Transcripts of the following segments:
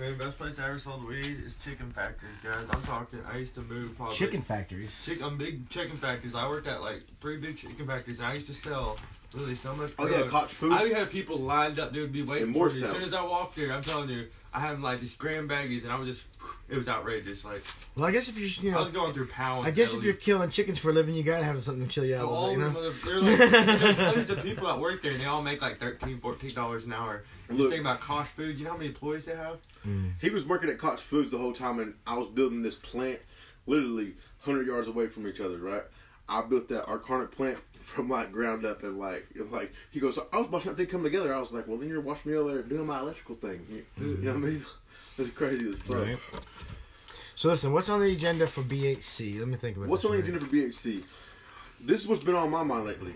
Man, best place I ever sold weed is Chicken Factories, guys. I'm talking. I used to move probably. Chicken factories. Chicken, um, big chicken factories. I worked at like three big chicken factories. And I used to sell really so much. Oh yeah, drugs. Koch Foods. I had people lined up. They would be waiting In for me. As soon as I walked there, I'm telling you, I had like these grand baggies, and I was just, it was outrageous. Like Well, I guess if you're, you know, I was going through pounds. I guess at if you're killing chickens for a living, you gotta have something to chill you out a all little them bit. they're like, there's hundreds of people that work there, and they all make like 13 dollars an hour. Look. Just think about Koch Foods. You know how many employees they have? You? He was working at Koch Foods the whole time, and I was building this plant literally 100 yards away from each other, right? I built that Arconic plant from like ground up, and like, and, like he goes, I was watching that thing come together. I was like, well, then you're watching me over there doing my electrical thing. You, you know what I mean? It's crazy as fuck. Right. So listen, what's on the agenda for BHC? Let me think about What's on the agenda for BHC? This is what's been on my mind lately.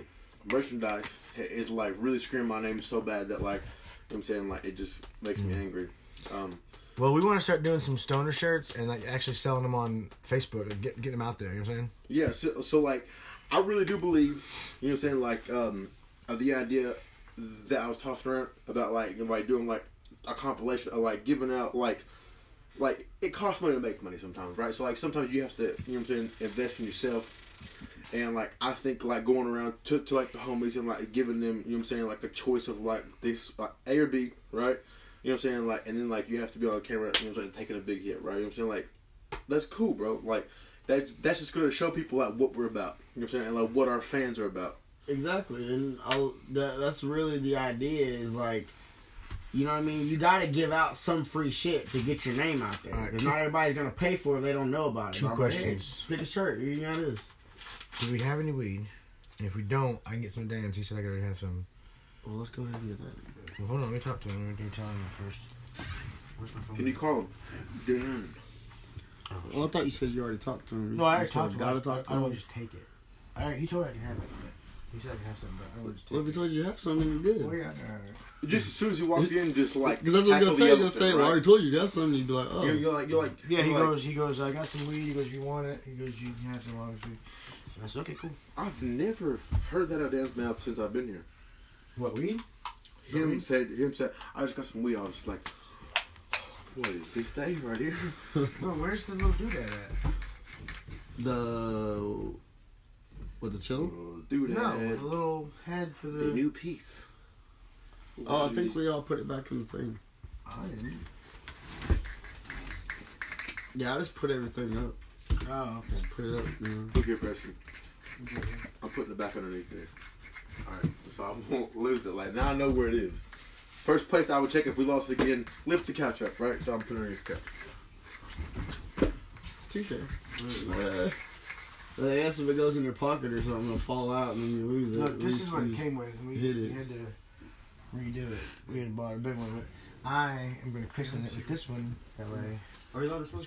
Merchandise is like really screaming my name so bad that like, you know I'm saying like it just makes me angry. Um, Well, we want to start doing some stoner shirts and like actually selling them on Facebook and get, getting them out there. You know what I'm saying? Yeah, so, so like, I really do believe, you know, what I'm saying like, um, of the idea that I was tossing around about like, like doing like a compilation of like giving out like, like it costs money to make money sometimes, right? So like sometimes you have to, you know, what I'm saying, invest in yourself. And like I think like going around to, to like the homies and like giving them, you know, what I'm saying, like a choice of like this like A or B, right? You know what I'm saying? Like, and then like you have to be on camera, you know, what I'm saying, taking a big hit, right? You know what I'm saying? Like, that's cool, bro. Like, that that's just gonna show people like what we're about. You know what I'm saying? And like what our fans are about. Exactly, and I'll, that, that's really the idea. Is like, you know what I mean. You got to give out some free shit to get your name out there. All right, Because two- not everybody's gonna pay for it. if They don't know about it. Two But I'm like, questions. hey, pick a shirt. You know this. Do we have any weed? And if we don't, I can get some dams. He said I gotta have some. Well, let's go ahead and get that. Well, hold on, let me talk to him. Let me tell him first. Where's my phone? Can you call him? Dan. Well, I thought you said you already talked to him. No, I You already talked to him. Gotta talk to him. I don't want to just take it. All right, he told me I can have it. But he said I can have something, but I don't want to just take Well, if he it. told you you have something, you did. Oh yeah, all right. Just as soon as he walks in, just like Because that's what tackle you're gonna the say. You're gonna elephant, say, "Well, I right? already told you that's something." You'd be like, "Oh." You're, you're like you're like Yeah, he you're like, goes. He goes. I got some weed. He goes. You want it? He goes. You can have some. Obviously. I said, okay, cool. I've never heard that out of Dan's mouth since I've been here. What weed? Him Weed? said him said I just got some weed. I was just like, what is this thing right here? No, where's the little dude at? The with the chill. Oh, dude, No, the little head for the. the new piece. Oh, I think we all put it back in the thing. I didn't. Yeah, I just put everything up. Oh, okay. Just put it up. You know. Look here, Preston. I'm putting it back underneath there. Alright, so I won't lose it. Like, now I know where it is. First place I would check if we lost it again, lift the couch up, right? So I'm putting it underneath the couch. Touche. I guess if it goes in your pocket or something, it'll fall out and then you lose it. Look, this is what it came with. and We, Hit we had to redo it. We had bought a big one, but I am going to christen it with this one. That way. Are you allowed to smoke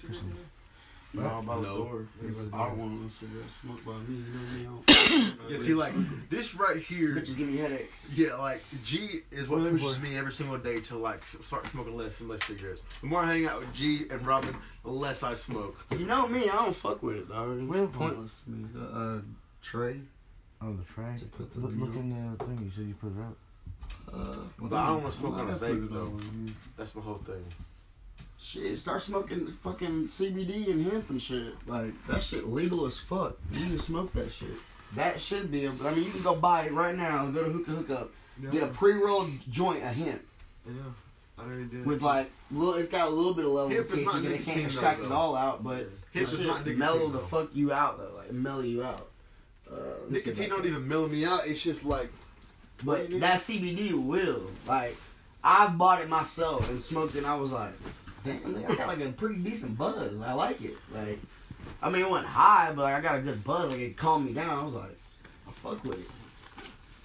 Just Christmas. No, by the No. door. Yeah, by the I door. don't want no cigarette smoke by me. You know me. I don't- Yeah, see, like this right here. Bitches give me headaches. Yeah, like G is what What are pushes me every single day to like start smoking less and less cigarettes. The more I hang out with G and Robin, the less I smoke. You know me, I don't fuck with it, dog. Where It's the- pointless to me. The uh, tray. Oh, the tray. To put the look, look in the thing. You said you put it out. Uh, But I don't wanna smoke on a vape, though. all in here. That's my whole thing. Shit, start smoking fucking CBD and hemp and shit. Like that shit legal as fuck. You can smoke that shit. That should be. A, I mean, you can go buy it right now. Go to Hookah Hookup. Get a pre-rolled joint of hemp Yeah, I already did. It. With like, little, it's got a little bit of levels Hemp of not and It nicotine, can't though, extract it all out, but Hemp it is not should nicotine, mellow the fuck you out though. Like mellow you out. Uh, Nicotine don't even mellow me out. It's just like But that CBD will. Like, I bought it myself and smoked it and I was like, damn, nigga, I got like a pretty decent buzz. I like it. Like, I mean, it wasn't high, but like, I got a good buzz. Like, it calmed me down. I was like, I fuck with it.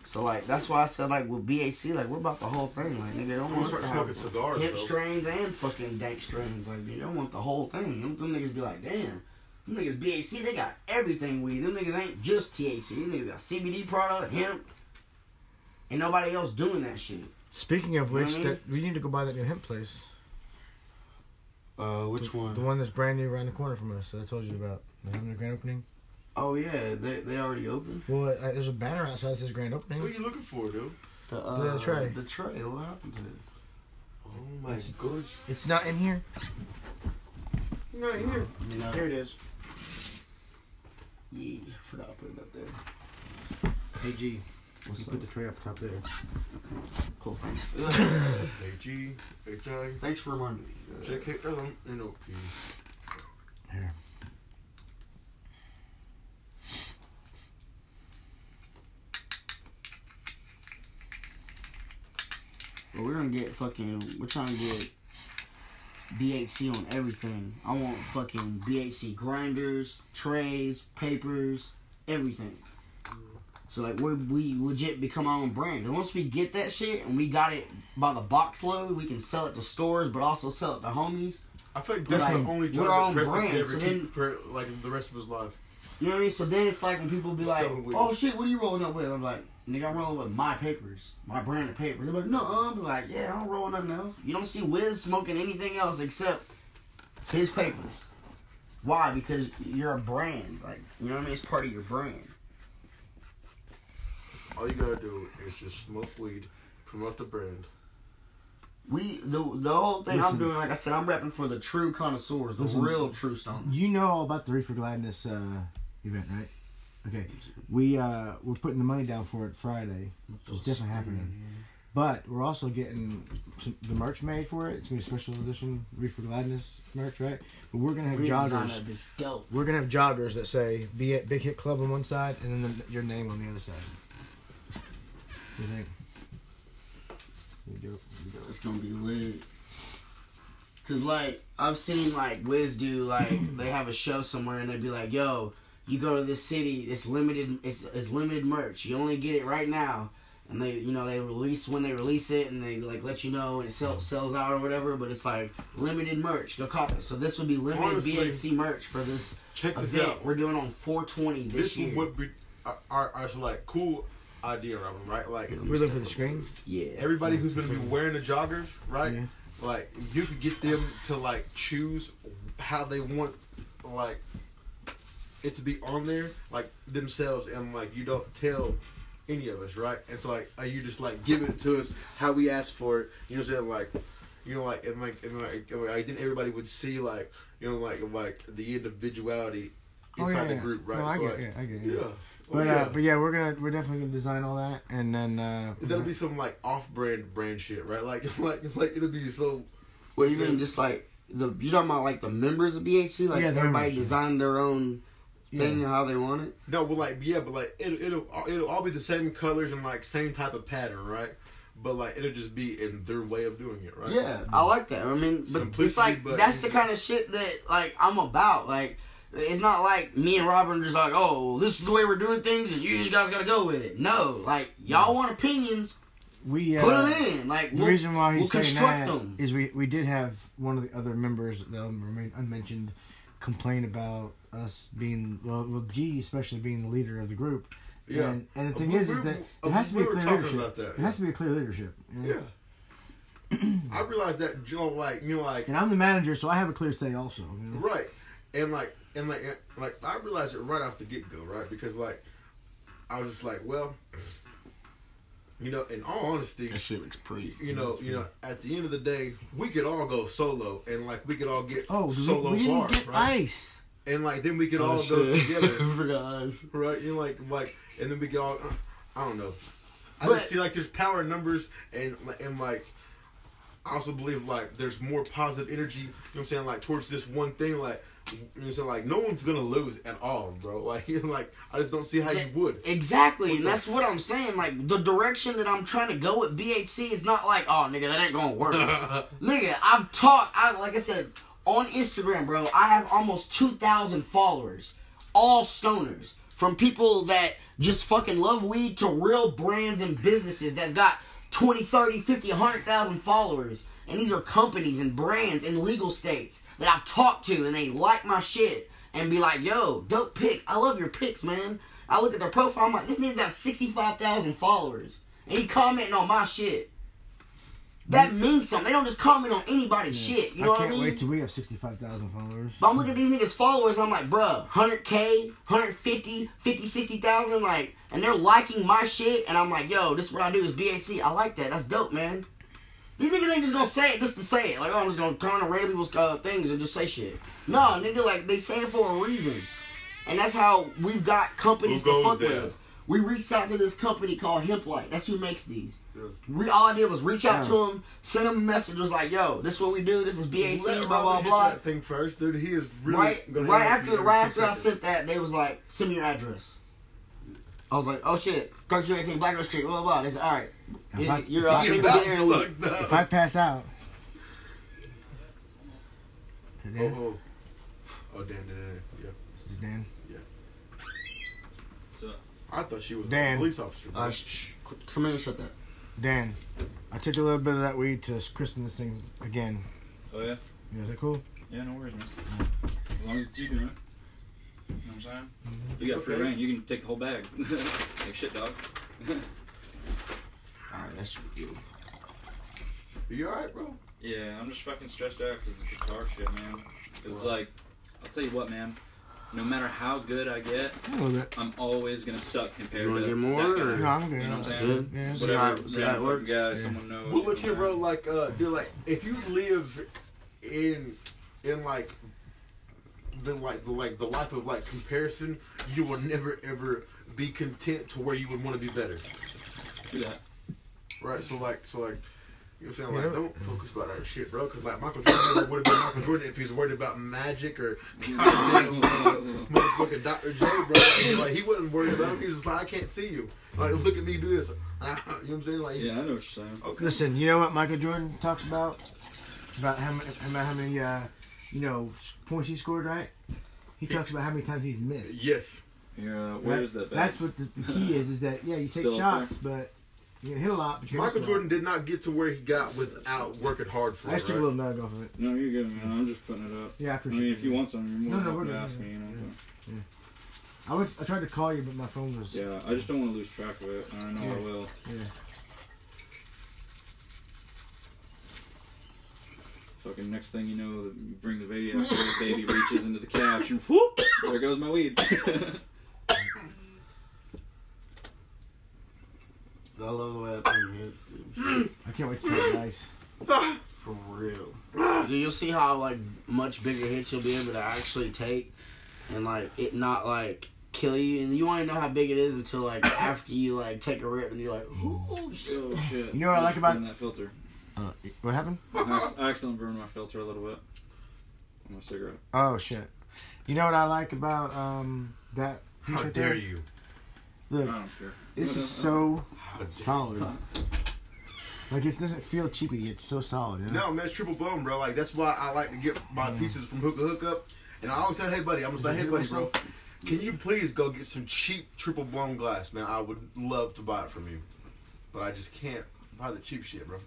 So, like, that's why I said, like, with BHC, like, we're about the whole thing. Like, nigga, don't want gonna us to have smoking cigars. hip bro. strains and fucking dank strains. Like, you don't want the whole thing. Them, them niggas be like, damn. Them niggas BHC, they got everything weed. Them niggas ain't just THC. Them niggas got CBD product, hemp. Ain't nobody else doing that shit. Speaking of You know which, I mean? that we need to go buy that new hemp place. Uh, which one? The one that's brand new around the corner from us that I told you about. They're having a grand opening. Oh yeah, they they already open. Well, uh, there's a banner outside that says grand opening. What are you looking for, dude? The, uh, The tray. The tray. What happened to it? Oh my It's- gosh. It's not in here. Not here. You know? Here it is. Yeah, I forgot to put it up there. Hey G, What's you up? put the tray up top there. Cool, thanks. H-E, H-I, thanks for reminding me. J-K-L-M, N-O-P. Here. But we're gonna get fucking. We're trying to get BHC on everything. I want fucking BHC grinders, trays, papers, everything. So like we we legit become our own brand. And once we get that shit and we got it by the box load, we can sell it to stores, but also sell it to homies. I feel like that's like- the only we're our own brand, so then- for like the rest of his life. You know what I mean? So then it's like when people be like, weed. "Oh shit, what are you rolling up with?" I'm like, "Nigga, I'm rolling with my papers, my brand of papers." They're like, "No," I'm like, "Yeah, I don't roll nothing else." You don't see Wiz smoking anything else except his papers. Why? Because you're a brand. Like, you know what I mean? It's part of your brand. All you gotta do is just smoke weed, promote the brand. We the the whole thing I'm doing, like I said, I'm repping for the true connoisseurs, the Listen. real true stoners. You know all about the Reefer Gladness uh, event, right? Okay. We uh, we're putting the money down for it Friday. It's definitely happening. But we're also getting some, the merch made for it. It's gonna be a special edition Reefer Gladness merch, right? But we're gonna have Redesign joggers. that bitch. We're gonna have joggers that say "Be at Big Hit Club" on one side, and then the, your name on the other side. What do you think? We do. We do. It's gonna be lit. Cause like I've seen like Wiz do like they have a show somewhere and they'd be like, "Yo, you go to this city, it's limited, it's it's limited merch. You only get it right now." And they, you know, they release when they release it, and they like let you know when it sell, sells out or whatever. But it's like limited merch. Go cop it. So this would be limited Honestly, BHC merch for this Check this out. We're doing on 420 this, This year. would be our, our, our so, like cool idea, of them, Right? Like We're looking for the screens. yeah. everybody who's gonna be wearing the joggers, right? Yeah. Like you could get them to like choose how they want, like it to be on there, like themselves, and like you don't tell any of us, right? And so like uh, you just like give it to us how we ask for it. You know what I'm saying? Like you know, like if like, if like, if, like then everybody would see like you know like like the individuality Oh, inside yeah, the group, right? No, I so get like, it, I get yeah. yeah. But yeah. uh, but yeah, we're gonna we're definitely gonna design all that, and then uh, That'll be some like off-brand brand shit, right? Like, like, like it'll be so. Well, mean? just like the you talking about like the members of BHC, like Yeah, everybody members, yeah. designed their own thing Yeah. how they want it. No, but like, yeah, but like, it'll it'll all- it'll all be the same colors and like same type of pattern, right? But like, it'll just be in their way of doing it, right? Yeah, I like that. I mean, but it's like but that's the kind of shit that like I'm about. Like, it's not like me and Robin are just like, oh, this is the way we're doing things, and you just guys gotta go with it. No, like y'all want opinions, we uh, put them in. Like, The we'll, reason why we'll he's saying construct that them. is we we did have one of the other members that remain unmentioned complain about us being well, well G especially being the leader of the group. Yeah. And, and the thing We- is, we- is that uh, it has to be a clear leadership. about that, It has to be a clear leadership. you know? Yeah. I realized that, you know, like, you know, like, And I'm the manager, so I have a clear say also. you know? right, and like, and like, like, I realized it right off the get go, right? Because like, I was just like, well, you know, in all honesty, That shit looks pretty. you know, you know, at the end of the day, we could all go solo, and like, we could all get Oh, we, solo we didn't far, get right? ice. And like, then we could Oh, all shit. go together. Forgot us. right? You know, like like, and then we get all. I don't know. I But- just see like there's power in numbers, and and like, I also believe like there's more positive energy. You know what I'm saying? Like towards this one thing, like. You know saying? Like, no one's gonna lose at all, bro. Like, like I just don't see how you would. Exactly, and that's what I'm saying. Like the direction that I'm trying to go with BHC is not like, oh nigga, that ain't gonna work. nigga, I've talked. I like I said on Instagram, bro. I have almost two thousand followers, all stoners, from people that just fucking love weed to real brands and businesses that got 20, 30, 50, 100,000 followers. And these are companies and brands in legal states that I've talked to and they like my shit and be like, yo, dope pics. I love your pics, man. I look at their profile, I'm like, this nigga got 65,000 followers. And he commenting on my shit. That mm. means something. They don't just comment on anybody's shit. You know I what I can't mean? wait till we have sixty-five thousand followers. But I'm looking at these niggas' followers, and I'm like, bruh, 100K, 150, 50, 60,000, like, and they're liking my shit, and I'm like, yo, this is what I do is BHC. I like that. That's dope, man. These niggas ain't just gonna say it just to say it. Like, oh, I'm just gonna turn on random people's uh, things and just say shit. No, nigga, like they say it for a reason, and that's how we've got companies to fuck there? with us. We reached out to this company called Hemplight. That's who makes these. Yeah. We all I did was reach out Yeah. to them, send them a message, was like, "Yo, this is what we do. This is BHC, Let blah blah blah." That thing first, dude. He is really right, gonna right after, right two after I sent that, they was like, "Send me your address." I was like, "Oh shit, Country 18, Blackwell Street, blah blah blah." They said, "All right, If I- you're uh, You able to about get here in a week." fucked up. If I pass out. Oh, Dan, oh, oh, Dan, Dan, Dan, yeah. this is Dan. I thought she was Dan. a police officer. Uh, sh- sh- come in and shut that. Dan, I took a little bit of that weed to christen this thing again. Oh yeah? Yeah, is that cool? Yeah, no worries, man. As long as it's you doing it. You know what I'm saying? You got free Okay. rein. You can take the whole bag. like shit, dog. All right, that's good. you alright, bro? yeah, I'm just fucking stressed out because it's guitar shit, man. 'Cause it's like, I'll tell you what, man. No matter how good I get, A little bit. I'm always gonna suck compared You wanna get more, that guy. or- No, I'm good. You know what I'm saying? Good. Yeah, See Whatever, how- see how it works? fucking guy, Yeah. someone knows. Well, look you here, know bro. Like, uh, dude, like, if you live in, in like, the like the like the life of like comparison, you will never ever be content to where you would want to be better, I'm saying? Do that. right? So like, so like. You know what I'm saying? Yeah. Like, don't focus about that shit, bro. Because, like, Michael Jordan would have been Michael Jordan if he was worried about magic or goddamn uh, motherfucking Dr. J, bro. Like, like, he wasn't worried about him. He was just like, I can't see you. Like, look at me do this. you know what I'm saying? Like, Yeah, I know what you're saying. okay. Listen, you know what Michael Jordan talks about? About how many, about how many, uh, you know, points he scored, right? He talks about how many times he's missed. Yes. Yeah, where That- is that? Bag? That's what the, the key is. Is that yeah, you take Still shots, but you hit a lot. But you can Michael miss. Jordan did not get to where he got without working hard for I it, just took a little nug off of it. No, you're good, man. I'm just putting it up. Yeah, I I appreciate mean, it. if you want some, you're more No, than no, welcome to ask yeah, me. You know. yeah. I would, I tried to call you, but my phone was. Yeah, I just don't want to lose track of it. and I know I will. Yeah. Fucking next thing you know, you bring the baby out, the baby reaches into the couch, and whoop, there goes my weed. I love the way that thing hits. dude. I can't wait to try the ice. For real. Dude, you'll see how like much bigger hits you'll be able to actually take, and like it not like kill you, and you won't even know how big it is until like after you like take a rip, and you're like, oh shit. oh shit! You know what I like about- that filter? Uh, what happened? I acc- accidentally burned my filter a little bit on my cigarette. Oh shit! You know what I like about um that? How right dare there? you? I Look, don't care. this is so solid. Like it doesn't feel cheapy. It's so solid. You know? No, man, it's triple blown, bro. Like that's why I like to get my pieces from Hookah Hookup. And I always say, hey, buddy, I'm gonna say, hey, buddy, bro, can you please go get some cheap triple blown glass, man? I would love to buy it from you, but I just can't buy the cheap shit, bro.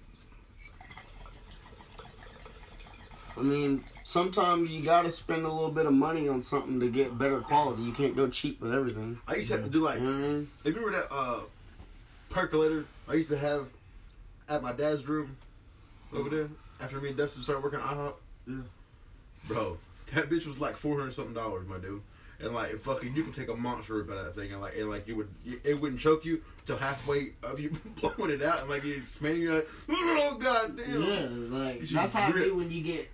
I mean, sometimes you gotta spend a little bit of money on something to get better quality. You can't go cheap with everything. I used to have to do like, if You know I mean? Remember that uh, percolator I used to have at my dad's room over there after me and Dustin started working at IHOP? Yeah. Bro, that bitch was like four hundred something dollars, my dude. And like, fucking, you can take a monster rip out of that thing, and like, and like, you would, it wouldn't choke you till halfway of you blowing it out, and like, it's smelling you like, oh god damn. Yeah, like that's how it when you get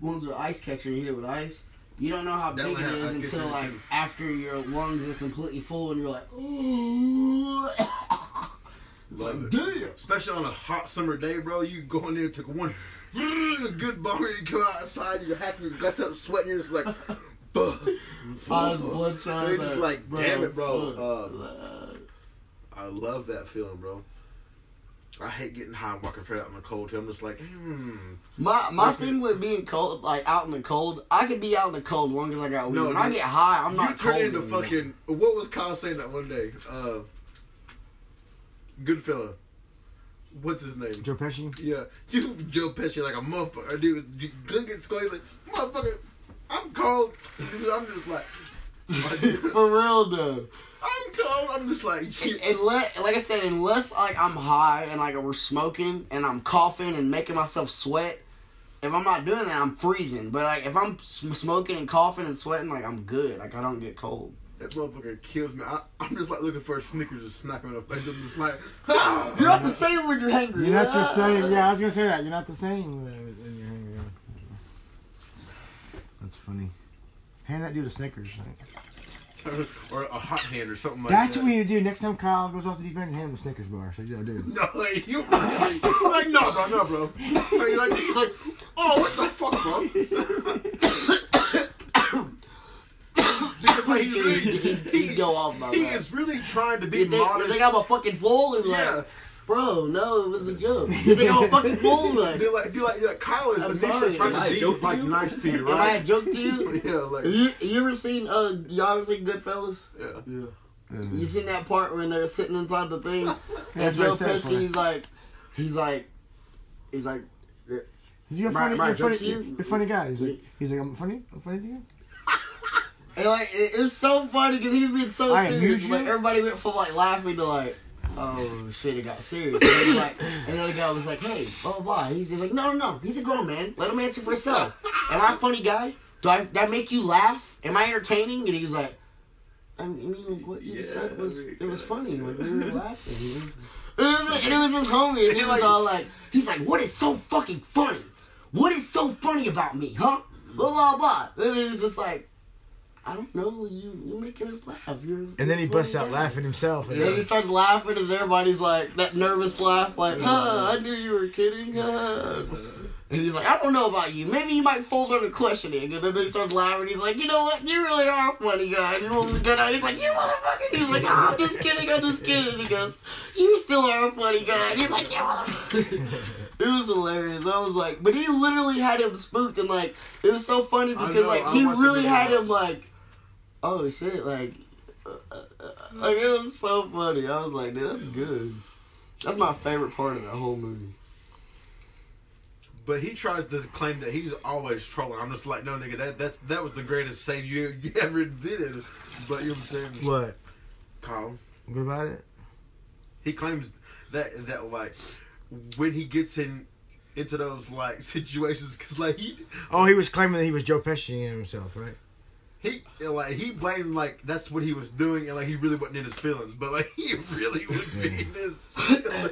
ones with ice catcher and you hit it with ice. You don't know how That big it is until like too. after your lungs are completely full and you're like, ooh. it's Love like, it. damn. Especially on a hot summer day, bro. You go in there, take a one a good bar, you come outside, you're hacking your guts up, sweating, you're just like, buh. Eyes bloodshot. They're just like, damn it, bro. fuck. Uh, I love that feeling, bro. I hate getting high and walking straight out in the cold. Too. I'm just like, hmm. My my thing with being cold, like out in the cold, I could be out in the cold as long as I got weed. No, when I get high, I'm not cold. you not turn cold. into anymore. fucking. What was Kyle saying that one day? Uh, good fella. What's his name? Joe Pesci. Yeah, dude, Joe Pesci like a motherfucker. Dude, Glenn gets cold. He's like, motherfucker, I'm cold. Dude, I'm just like, For real though. I'm cold. I'm just like, shit. Unless, like I said, unless like I'm high and like we're smoking and I'm coughing and making myself sweat, if I'm not doing that, I'm freezing. But like if I'm smoking and coughing and sweating, like I'm good. Like I don't get cold. That motherfucker kills me. I, I'm just like looking for a Snickers to smack him in the face. I'm just like, ah! You're not the same when you're hungry. You're not the same. Yeah, I was gonna say that. You're not the same when when you're hungry. That's funny. Hand that dude a Snickers. Like. or a hot hand or something like That's that. what you do next time Kyle goes off the deep end. Hand him a Snickers bar. So you know, dude. No, like, you I'm like, no, bro, no, bro. Like, he's like, he's like, oh, what the fuck, bro? because like, he's really, He'd he, go off about he that. is really trying to be You think, you think I'm a fucking fool? Or like, yeah, bro, no, it was a joke. You think I'm fucking fool? Like, do like, do like, like, Kyle is I'm initially sorry. trying to be joking like you? nice to you, am I a right? joke to you? yeah, like, You, you ever seen uh y'all ever seen Goodfellas? yeah. Yeah. You seen that part when they're sitting inside the thing and That's Joe what I Pesci he's like he's like he's like You're Right, funny. right, You're funny. don't you? You're funny guy. He's like, he's like, I'm funny. I'm funny to you. and like it, it was so funny because he was being so I serious. Like everybody went from like laughing to like oh shit it got serious. And, was like, and the other guy was like hey blah blah blah. He's, like no no no he's a grown man. Let him answer for himself. Am I a funny guy? Do I that make you laugh? Am I entertaining? And he was like. I mean, like, what you Yeah, said was it was funny. Like we were laughing. It was, it was, and it was his homie, and he was all like, he's like, what is so fucking funny? What is so funny about me, huh? Blah blah blah. And it was just like, I don't know. You you're making us laugh. You're And then he you're busts out guy." laughing himself. And And then he started laughing, and everybody's like that nervous laugh, like, huh, I knew you were kidding. Huh. And he's like, I don't know about you. Maybe you might fold on under questioning. And then they start laughing. He's like, you know what? You really are a funny guy. And he rolls his gun out. He's like, you motherfucker. He's like, oh, I'm just kidding. I'm just kidding. He goes, you still are a funny guy. And he's like, you motherfucker. It was hilarious. I was like, but he literally had him spooked, and like, it was so funny because know, like I he really had him like, oh shit, like, uh, uh, uh, like it was so funny. I was like, dude, that's good. That's my favorite part of the whole movie. But he tries to claim that he's always trolling. I'm just like, no, nigga, that that's that was the greatest save you you ever invented. But you know what I'm saying, what? Kyle? What about it? He claims that that like when he gets in into those like situations, because like he Oh, he was claiming that he was Joe Pesci himself, right? He like he blamed like that's what he was doing, and like he really wasn't in his feelings, but like he really would be in his.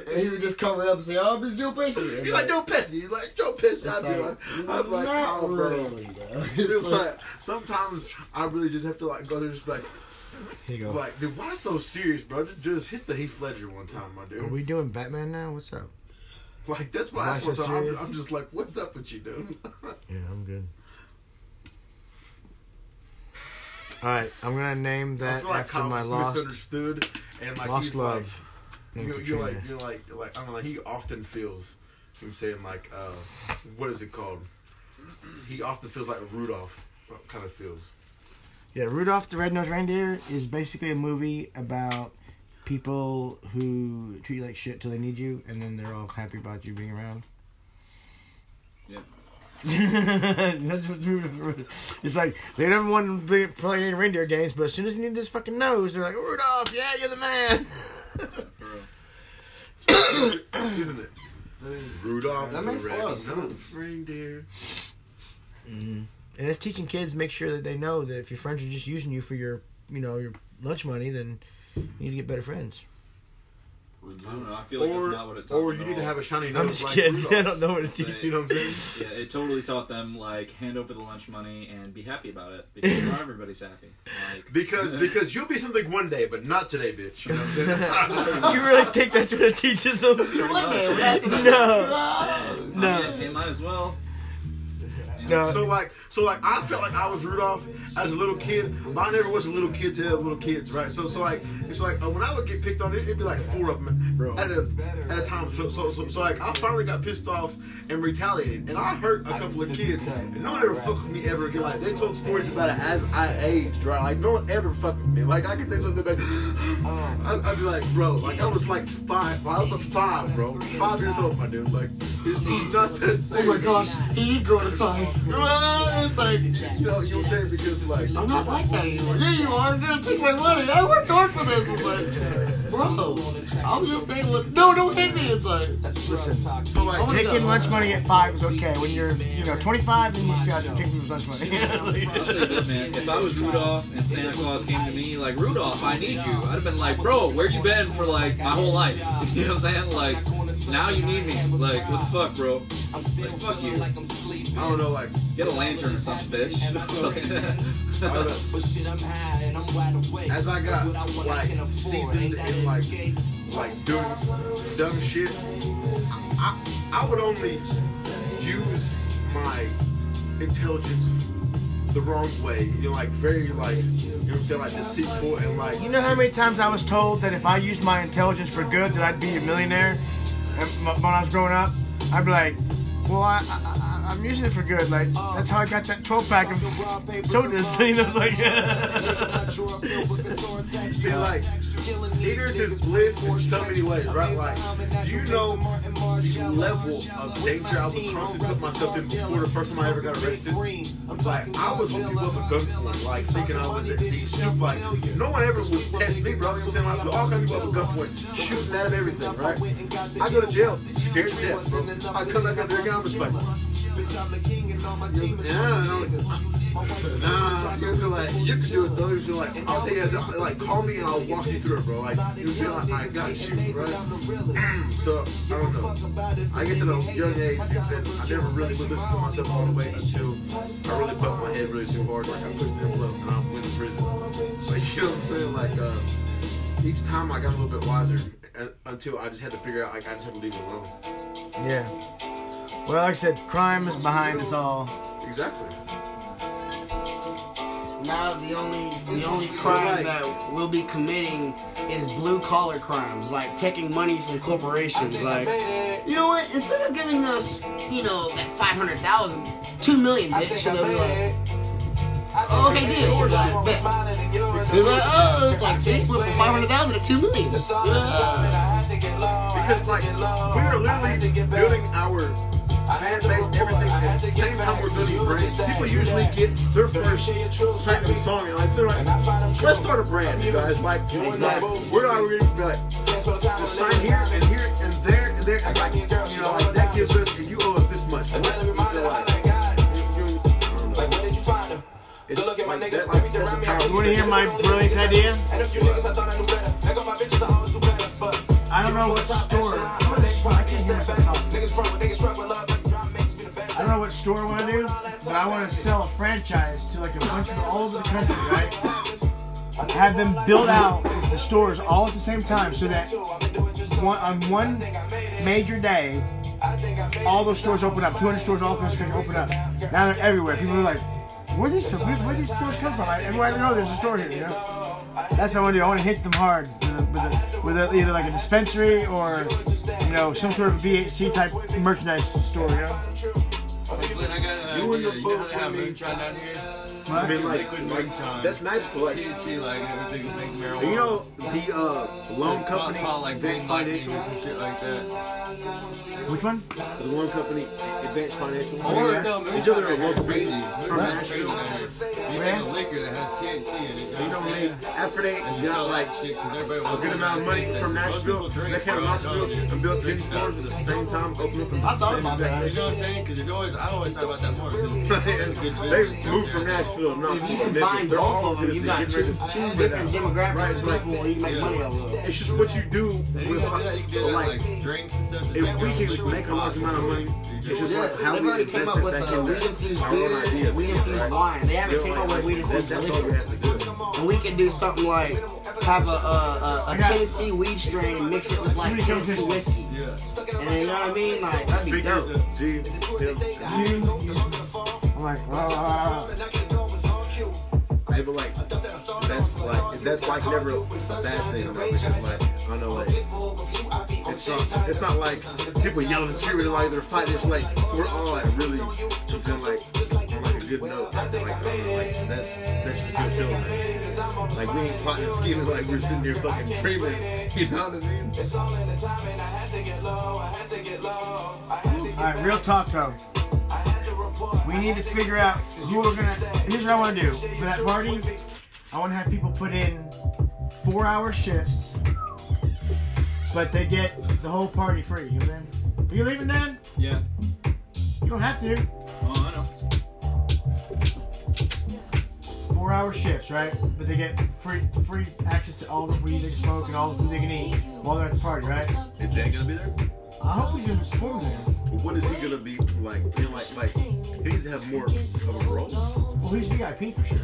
And he would just cover up and say, "Oh, it's Joe Pesci." And He's like Joe Pesci. He's like Joe Pesci. it's I'd be like, I'd be like, not oh, bro. really, though. Like, sometimes I really just have to like go there, and just be like, Here you go. like, dude, why so serious, bro? Just, just hit the Heath Ledger one time, my dude. Are we doing Batman now? What's up? Like that's what Why I so asked I'm. I'm just like, what's up with you, dude? Yeah, I'm good. All right, I'm gonna name I that feel like after Kyle's my lost misunderstood and like lost he's love. Like, named you, you're like you're like like I don't know. He often feels. I'm saying like uh, what is it called? He often feels like Rudolph. Kind of feels. Yeah, Rudolph the Red-Nosed Reindeer is basically a movie about people who treat you like shit till they need you, and then they're all happy about you being around. Yeah. That's what Rudolph. It's like they never want to be playing any reindeer games, but as soon as you need this fucking nose, they're like Rudolph, yeah, you're the man. For real. Isn't it? Rudolph That makes a lot of red-nosed sense. reindeer. Mm-hmm. And it's teaching kids make sure that they know that if your friends are just using you for your, you know, your lunch money, then you need to get better friends. I don't know. I feel like Or, that's not what it taught or them you need to have a shiny nose I'm just like kidding. Rudolph. I don't know what it Say- teaches You know what I'm saying? Yeah, it totally taught them like hand over the lunch money and be happy about it because not everybody's happy. Like Because because you'll be something one day, but not today, bitch. You know what I'm saying? you really think that's what it teaches them? One day we have to- No. I No. mean, it, it might as well. No. So like, so like, I felt like I was Rudolph as a little kid, but I never was a little kid to have little kids, right? So, so like, it's like uh, when I would get picked on, it, it'd be like four of them at a at a time. So, so, so, so like, I finally got pissed off and retaliated, and I hurt a couple of kids, and no one ever fucked with me ever again. Like they told stories about it as I aged, right? Like no one ever fucked with me. Like I could say something like, I'd, I'd be like, bro, like I was like five, I was like five, bro, five years old, my dude. Like it's, it's not that Oh my gosh, he did grow. Well, it's like, you know, you know what I'm? Because, like, I'm not like that anymore. Yeah, you are. You're gonna take my money. I worked hard for this. It's like, bro, I was just saying, what? No, don't hit me. It's like, Listen, so, like, taking lunch money at five is okay. When you're, you know, 25, then you still have to take people's lunch money. I'll say this, man. If I was Rudolph and Santa Claus came to me, like, Rudolph, I need you, I'd have been like, bro, where you been for, like, my whole life? You know what I'm saying? Like, now you need me. Like, what the fuck, bro? I'm still feeling like, fuck you. I don't know, like, Get a lantern or something, bitch. I don't know. As I got, like, seasoned in, like, like, doing dumb shit, I, I would only use my intelligence the wrong way. You know, like, very, like, you know what I'm saying? Like, deceitful and, like, You know how many times I was told that if I used my intelligence for good, that I'd be a millionaire? And when I was growing up, I'd be like, well, I, I, I, I'm using it for good. Like, that's how I got that 12 pack of sodas. You know, like, See, like, ignorance is bliss in so many ways, right? Like, do you know the level of danger I would constantly put myself in before the first time I ever got arrested? I'm like, I was with people with a gunpoint, like, thinking I was at deep soup. Like, no one ever would test me, bro. I'm saying? Like, all kinds of people with gunpoint, shooting at everything, right? I go to jail, scared to death, bro. I come back out there again, I'm just like, yeah, no, Nah, you know, like you can do it though. You're like, I'll tell you, like call me and I'll walk you through it, bro. Like you feel like I got you, right? so I don't know. I guess at a young age, you know, I'm never really would listen to myself all the way until I really put my head really too hard, like I pushed the envelope and I went to prison. Like you know what I'm saying? Like uh, each time I got a little bit wiser uh, until I just had to figure out like I just had to leave it alone. yeah. Well, like I said, crime is behind us all. Exactly. now the only the only crime that we'll be committing is blue collar crimes, like taking money from corporations. Like, you know what? Instead of giving us, you know, that five hundred thousand, two million, bitch, they'll be like, oh, okay, deal. It's like, bet. They're like, oh, it's like, see, went from five hundred thousand to two million. Yeah. Because like we are literally building our fan base, and everything at the same time we're building brands. People usually get their first platinum song and like they're like, let's start a brand, you guys. Like Exactly. we're not really be like just sign here and here and there and there and like you know like that gives us and you owe us this much. What? So, like, mm-hmm. you- you- I don't know. It's like that, like, that's the power. You want to hear my brilliant idea? I don't know what store. I can't hear myself talking. I don't know what store I want to do, but I want to sell a franchise to like a bunch of all over the country, right? Have them build out the stores all at the same time, so that one, on one major day, all those stores open up. 200 stores all across the country open up. Now they're everywhere. People are like, where these where, where these stores come from? Like, everywhere I know there's a store here. You know? That's what I want to do. I want to hit them hard with, a, with, a, with a, either like a dispensary or you know some sort of BHC type merchandise store. You know? Glenn, I got an You in idea. the You know how they have with me. Moonshine down here? I mean, like, like that's magical. Like, THC, like everything you make marijuana. you know the uh, loan company, Call, like Advanced Financial. or some shit like that. Which one? The loan company, Advanced Financial. I want yeah. to sell Each moonshine. other are local crazy. business from Nashville. down here. You Yeah. make a liquor that has THC in it. You know, what I'm they, after they you got like that shit 'cause everybody a good amount of money from Nashville, they came to bro, Knoxville and built Drink 10 stores at the same time, opened up in the same about that. exact You know what I'm saying? Because it always, I always talk about that more. 'cause it's a good They moved from Nashville, not If you from combine They're both of them, Tennessee, you got two, two different out. demographics Right, of it's like- people you make money off of. It's just what you do with can do that, you can do that like, like drinks and stuff. if we your can make a large amount of money, it's just Yeah, like how they've we already came invest up it with back a in weed that. infused Our own beer, ideas, weed infused wine. They haven't came up with weed that's, infused we liquor. do. And we can do something like have a got- Tennessee weed strain and mix it with like Somebody Tennessee whiskey. Yeah. And you know what I mean? Like that'd be Speaking dope. of G, him, You, I'm like, oh, Hey, but like that's like that's like never a bad thing about it. Because like I don't know, like it's not it's not like people yelling and screaming like they're fighting. It's like we're all like really feeling like on like a good note. Like, like, like that's that's just a good feeling. Man. Like we ain't plotting and scheming like we're sitting here fucking dreaming. You know what I mean? It's all in the timing. I had to get low. I had to get low. I had to get All right, real talk though. We need to figure out who we're gonna. Here's what I want to do for that party. I want to have people put in four-hour shifts, but they get the whole party free. You know what? Are you leaving, Dan? Yeah. You don't have to. Oh, I know. Four-hour shifts, right? But they get free free access to all the weed they can smoke and all the food they can eat while they're at the party, right? Is Dan gonna be there? I hope he's gonna perform there. What is he gonna be like? You know, like, like he needs to have more of a role. Well, he's VIP for sure.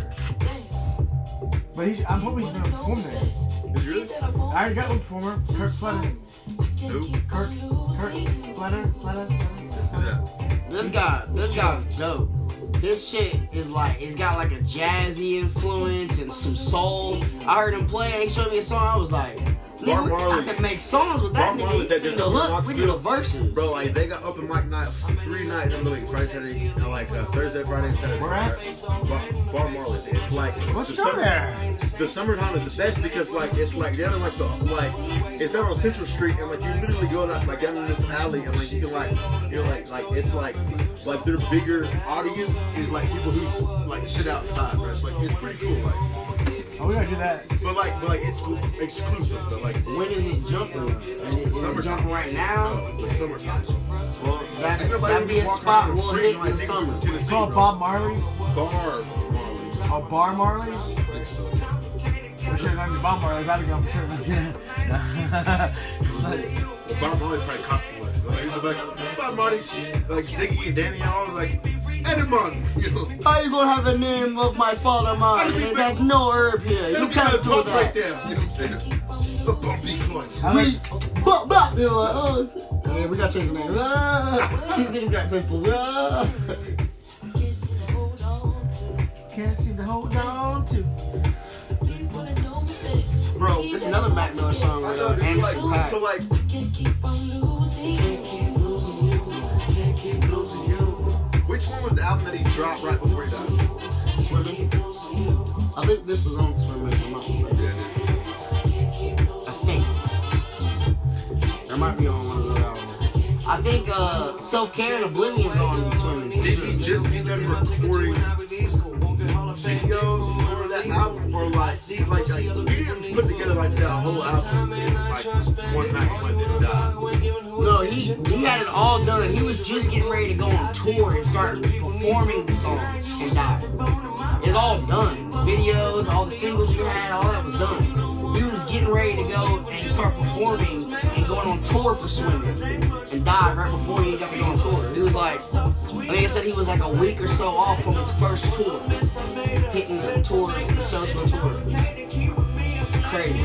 But he's, I'm hoping he's gonna perform there. Is he really? I already got one performer, Kirk Flutter. Who? Kirk, Kirk Flutter, Flutter. Who's that? This guy, this guy's dope. This shit is like, it's got like a jazzy influence and some soul. I heard him play, he showed me a song, I was like, Bob nigga, Marley. I could make songs with that Bob nigga. Marley He that sing just the opened hook, we do the Knoxville. verses. Bro, like they got open mic night three nights in the week, Friday, Saturday, and like uh, Thursday, Friday, and Saturday. Where? Bar, Bar Marley. It's like Let's the summer- there. The summertime is the best because like it's like down in like the like it's down on Central Street and like you literally go out like down in this alley and like you can like you know like like it's like like their bigger audience is like people who like sit outside. Bro. It's like it's pretty cool. Like Oh, we gotta do that. but like but like it's exclusive. But like When is it jumping? Is it, is it jumping right now? no, the summertime. Well, that, Ain't nobody that'd be a spot we'll hit in the summer. from Tennessee, It's called bro. Bob Marley's. Bar Marley. Oh, Bar Marley's. I think so. We should have done the Bob Marley's. I'd have gone for sure. It's like, Well, Bob Marley probably cost too much. So he's like, Bob Marley, like Ziggy and Danny, all like, Edmond, you know. How you gonna have the name of my father mine? And there's no herb here. You can't do bump right that. there. You know what I'm saying? The bumpy clutch. I like, We, blah, blah. They're like, oh, shit. yeah, we got change the name. Ah, these niggas got pistols. Ah. can't seem to hold on to. Bro, This is another Mac Miller song I with know uh, this is Anderson like, Paak. so like, which one was the album that he dropped right before he died? Swimming. I think this is on Swimming. I'm not mistaken. Yeah, I think. That might be on one of the albums. I think uh, Self Care and Oblivion's on Swimming. Did he just get done recording videos for that album, or like, he's like, like, he didn't put together like that whole album in like one night when they died. No, he he had it all done. He was just getting ready to go on tour and start performing the songs and died. It's all done. Videos, all the singles he had, all that was done. He was getting ready to go and start performing and going on tour for swimming and died right before he got to go on tour. He was like, I think it said he was like a week or so off from his first tour, hitting the tour, the shows for tour. It's crazy.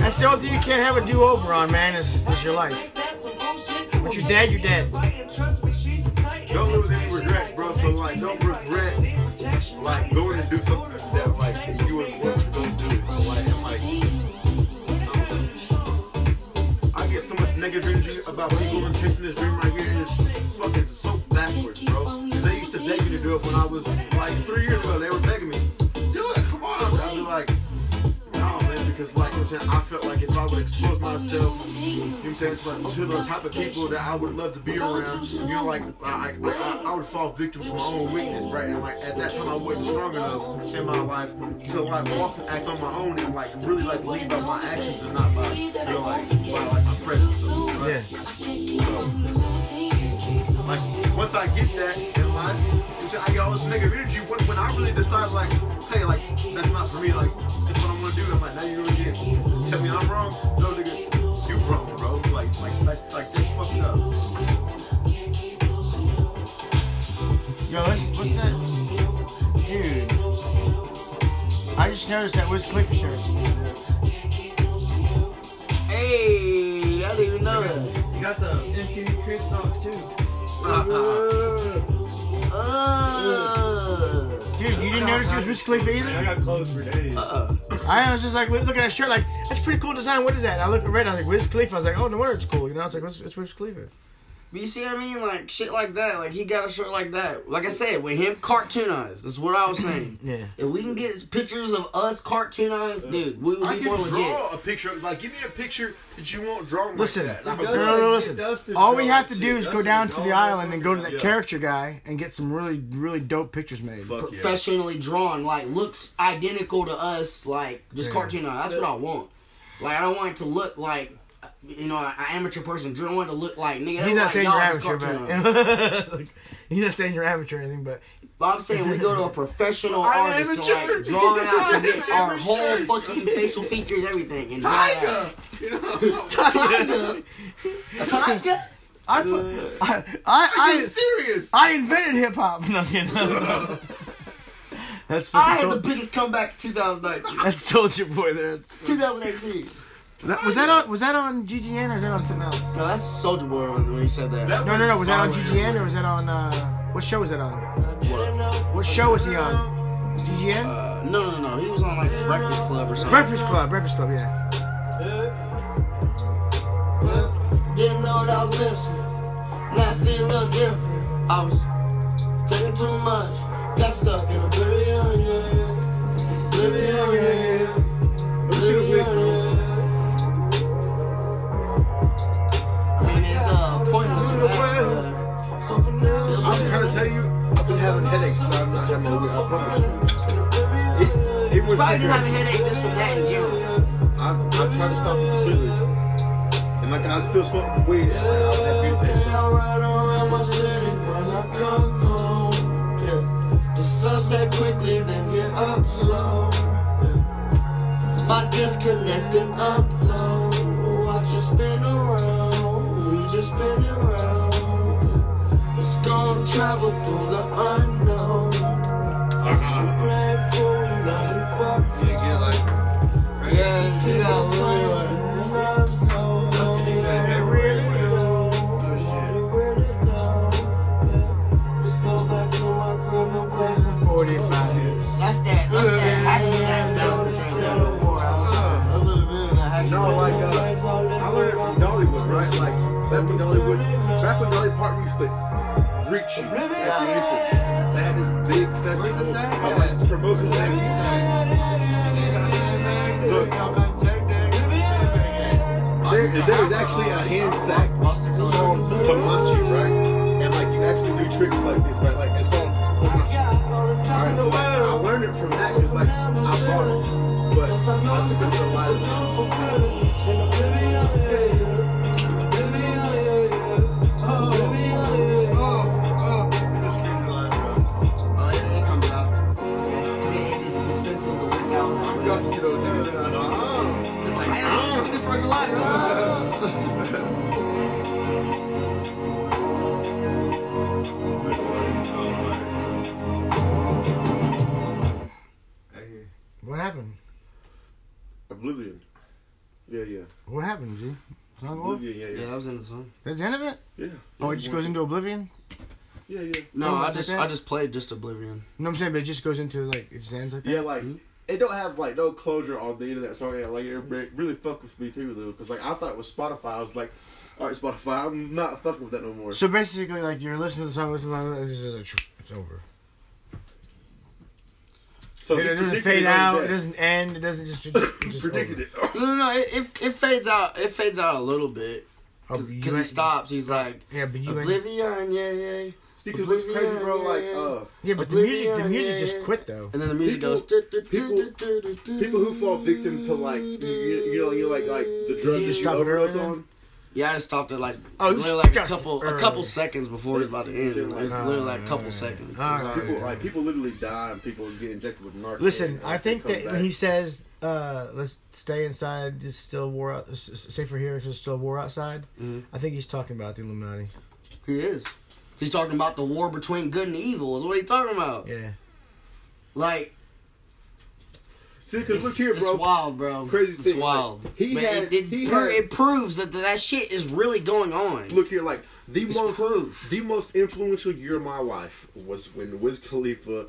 That's the only thing you can't have a do-over on, man. Is, is your life. But you're dead, you're dead. Don't lose any regrets, bro. So like, don't regret like going to do something that like you would want to go do. it. Like, and, like, I get so much negative energy about people and chasing this dream right here, and it's fucking so backwards, bro. Cause they used to beg me to do it when I was like three years ago. They were begging me, do it, come on. I'd be like. No, man, because like you know I'm saying, I felt like if I would expose myself, you know what I'm saying, to, like, to the type of people that I would love to be around, you know, like I, I, I, I would fall victim to my own weakness, right? And like at that time, I wasn't strong enough in my life to like walk and act on my own and like really like lead by my actions and not by you know like by like my presence. Right? Yeah. Like once I get that in life, you know I'm saying, I get all this negative energy. When, when I really decide like, hey, like that's not for me. Like that's what I'm gonna do. I'm like, now you're gonna get. Tell me I'm wrong. No, nigga, you wrong, bro. Like, like that's like this fucked up. Yo, what's, what's that? Dude. I just noticed that Wiz Khalifa shirt. Hey, I didn't even know that. You got the MTV Crib socks too. Dude, you didn't notice it was Wiz Khalifa either? I got clothes for days. uh, I was just like looking at that shirt, like that's a pretty cool design. What is that? And I looked read, I was like Wiz Khalifa. I was like, oh, no wonder it's cool. You know, it's like what's it's Wiz Khalifa. You see what I mean? Like shit like that. Like he got a shirt like that. Like I said, with him cartoonized. That's what I was saying. Yeah. if we can get pictures of us cartoonized, dude, we would I be can more legit. draw a picture. Like, give me a picture that you want drawn Listen, like that. no, Like, no, a- no, listen. All we have that to do shit. is go down to the that island and go to that fucking- character guy and get some really, really dope pictures made. Fuck yeah. professionally drawn, like looks identical to us, like just Yeah. cartoonized. That's what I want. Like I don't want it to look like you know an amateur person. I want to look like nigga. He's not like saying y'all you're amateur, but he's not saying you're amateur or anything. But But I'm saying we go to a professional I'm artist and amateur. like draw it out to get our whole fucking facial features, everything. And draw it Tiger. out. You know, Tiger. Tiger. I put, I, I, I'm I, serious. I invented hip hop. No, you know. That's I fucking had the biggest comeback 2019. that's Soldier Boy there. 2018. That, was that on was that on GGN or was that on something else? No, that's Soulja Boy when he said that. No, no, no. Was that on GGN or was that on uh, what show was that on? What show was he on? GGN? Uh, no, no, no. He was on like Breakfast Club or something. Breakfast Club. Breakfast Club. Yeah. Didn't know that I was missing. Now I see a little different. I was Probably just having a headache just from that in general. I'm, I'm trying to stop it completely. And like I'm still smoking weed. And like, I'm happy to take around my city when I come home. Yeah. The sunset quickly, then get up slow. My disconnect and upload. Watch it spin around. We just spin around. It's gonna travel through the unknown. The sack called, like, at? promotion Hacky thing. sack. You a? Look. Y'all got a sack there? Give me a sandbag. There, there was actually a hand sack called Hamachi, right? And like you actually do tricks like this, right? Like it's called. Alright, so like I learned it from that because like I saw it, but I took it to live. Oh, What happened, G? Song over? Oblivion, yeah, Yeah, yeah. that was in the song. That's the end of it? Yeah. Oh, it just goes into Oblivion? Yeah, yeah. No, Oh, I just? I just played just Oblivion. No, I'm saying, but it just goes into like it just ends like that. Yeah, like hmm? it don't have like no closure on the end of that song. Yeah, like it really fucked with me too, though, because like I thought it was Spotify. I was like, all right, Spotify, I'm not fucking with that no more. So basically, like you're listening to the song, listening to it, it's, just like, it's over. So It, it doesn't fade out. It doesn't end. It doesn't just. Just, just predicted over. it. No, no, no. It, it, it fades out. It fades out a little bit Oh, because you he stops. He's like Yeah, but you. Oblivion, yeah, yeah. See, because what's crazy, bro? Like, uh, Yeah, but the music, the music yeah, just quit though. And then the music People- goes. people- people who fall victim to like, you, you you know, you like like the drugs you that you stop overdose on. Yeah, I just stopped it like Oh, literally like a stopped couple a couple seconds before it was about to end. It was literally like a couple seconds. People yeah. like people literally die and people get injected with narcotics. Listen, I think that when he says, uh, "Let's stay inside, just still war out, s- s- safer here, because still war outside," Mhm. I think he's talking about the Illuminati. He is. He's talking about the war between good and evil. Is what he's talking about. Yeah, Like see, because look here, bro. it's wild, bro. Crazy it's thing, like, wild. he But had- it, it, he pro- had- it proves that that shit is really going on. Look here, like the It's most proof. the most influential year of my life was when Wiz Khalifa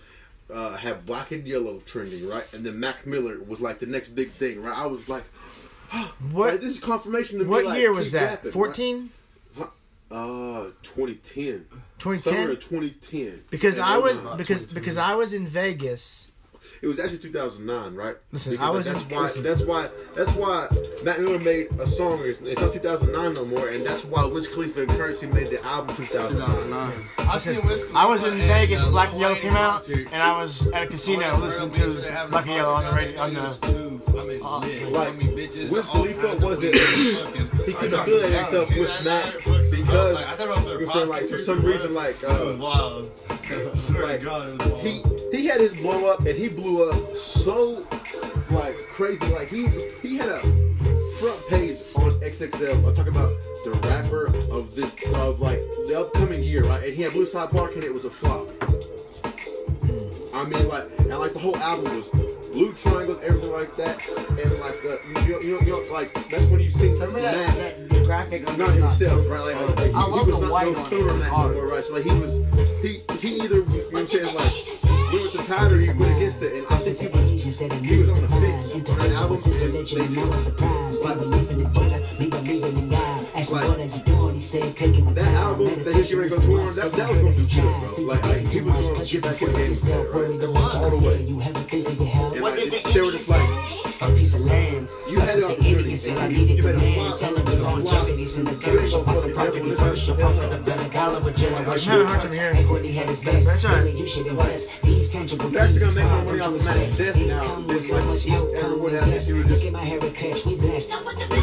uh, had Black and Yellow trending, right? And then Mac Miller was like the next big thing, right? I was like, what like, this is confirmation to me. what like, year was that? Fourteen. Uh, 2010. 2010. 2010. Because And I was because because I was in Vegas. It was actually 2009, right? Listen, because I was that's why listen. that's why that's why Mac Miller made a song. It's it's not 2009 no more, and that's why Wiz Khalifa and Currency made the album 2009. 2009. I seen Wiz I was in and, Vegas uh, when Black and Yellow came out, and I was at a casino listening to Black and Yellow on the radio on the. the Like, Wiz Khalifa wasn't- He couldn't affiliate himself with Matt because you know what I'm saying, like for some reason, like uh, Wild. Like, God, it was wild. he he had his blow up, and he blew up so like crazy. Like he he had a front page on XXL. I'm talking about the rapper of this of like the upcoming year, right? And he had Blue Slide Park, and it was a flop. I mean, like, and like the whole album was blue triangles, everything like that, and like uh, you, know, you know, you know, like that's when you see that, Mac, that graphic of not himself, right? Like, like, he, I he love was the not white no on stoner on that art. no more, right? So like he was, he he either you know what I'm saying like went with the or he went against it, and I think he was he was on the fence. on that album, and they just like that album that he's gonna go tour on, that, that was gonna be good, bro. Like, like he was gonna get back in the game, right? all the way. And What like, did a piece of land. You had the opportunity, and I needed the a man. Telling me a longevity's in the flop. dirt. You ain't So gonna I fuck said it, property first. Listen. profit a better with generation. I'm having a hard time hearing. Equity had its best. That's. Really, you should invest. These tangible things gonna make is more money why off don't of you Mac's respect. death now Income with so much outcome would with have if less. he would Look at my heritage, we blessed.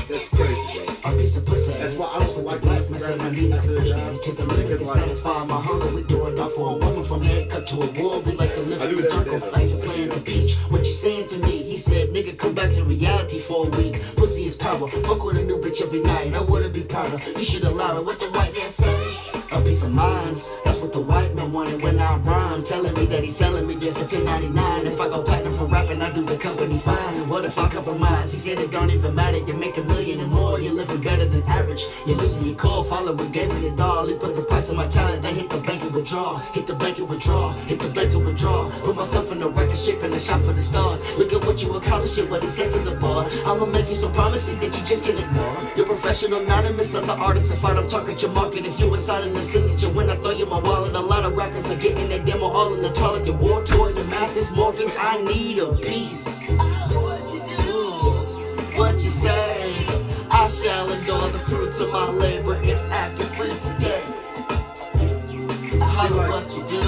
That's crazy. A piece of pussy. That's why I That's don't what like black man it's said I grabbing need to push me to the limit to satisfy my hunger. We do it all for a woman from haircut to a wall. We like to live in the jungle. Like you playing the beach. What you saying to me? He said, nigga, come back to reality for a week. Pussy is power. Fuck with a new bitch every night. I wouldn't be prouder. You should allow it. What the white man say? A piece of mind. That's what the white man wanted when I rhyme. Telling me that he's selling me just for 10.99. If I go platinum for rapping, I do the company fine. What if I compromise? He said it don't even matter. You make a million and more. You're living better than average. You listen, you call, follow, we gave me the doll. He put the price on my talent. They hit the bank and withdraw. Hit the bank and withdraw. Hit the bank and withdraw. Put myself in the record shape and a shot for the stars. Look at what you accomplished what he said to the bar. I'ma make you some promises that you just can't ignore. You're professional, anonymous as an artist. If I don't target your market, if you the signature, when I throw you my wallet, a lot of rappers are getting their demo all in the toilet. Your war tour, your master's mortgage. I need a piece. What you do, what you say? I shall endure the fruits of my labor if acting free today. Holla what you do,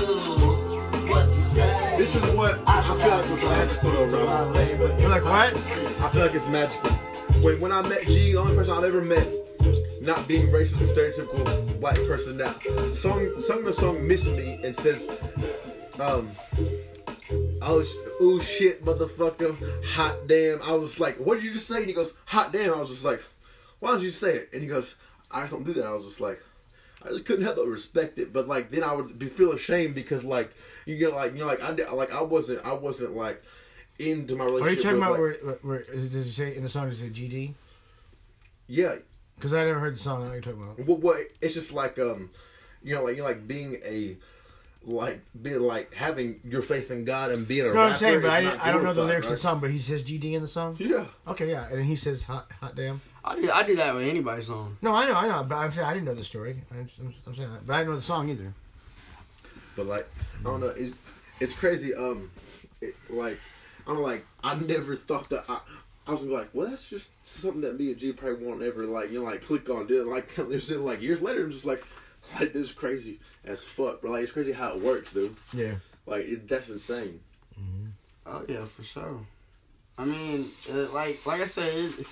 what you say. This is what I feel like was magical though, Robert. You're like what? I feel like it's magical. When when I met G, the only person I've ever met not being racist or stereotypical black person now, sung sung the song "Miss Me" and says, um, oh sh- ooh shit, motherfucker, hot damn. I was like, what did you just say? And he goes, hot damn. I was just like, why don't you say it? And he goes, I just don't do that. I was just like. I just couldn't help but respect it, but like then I would be feel ashamed because like you get like you know like I did- like I wasn't I wasn't like into my relationship. Are you talking with, about like, where, where, where did you say in the song? Does it GD? yeah Because I never heard the song. I know what you're talking about. What, what it's just like um, you know, like you know, like being a like being like having your faith in God and being a No, rapper. I'm saying, but I, I don't know the glorified, lyrics of the song. But he says GD in the song. Yeah, Okay, yeah, and then he says hot, hot damn. I do, I do that with anybody's song. No, I know, I know, but I'm saying I didn't know the story. I'm, I'm, I'm saying, that. but I didn't know the song either. but like I don't know, it's it's crazy. Um, it, like I'm like I never thought that I. I was like, well, that's just something that me and G probably won't ever like, you know, like click on. Do it. like it's in like years later. I'm just like, like this is crazy as fuck, bro. Like it's crazy how it works, dude. Yeah. Like it, that's insane. Oh yeah, for sure. I mean, uh, like like I said, it,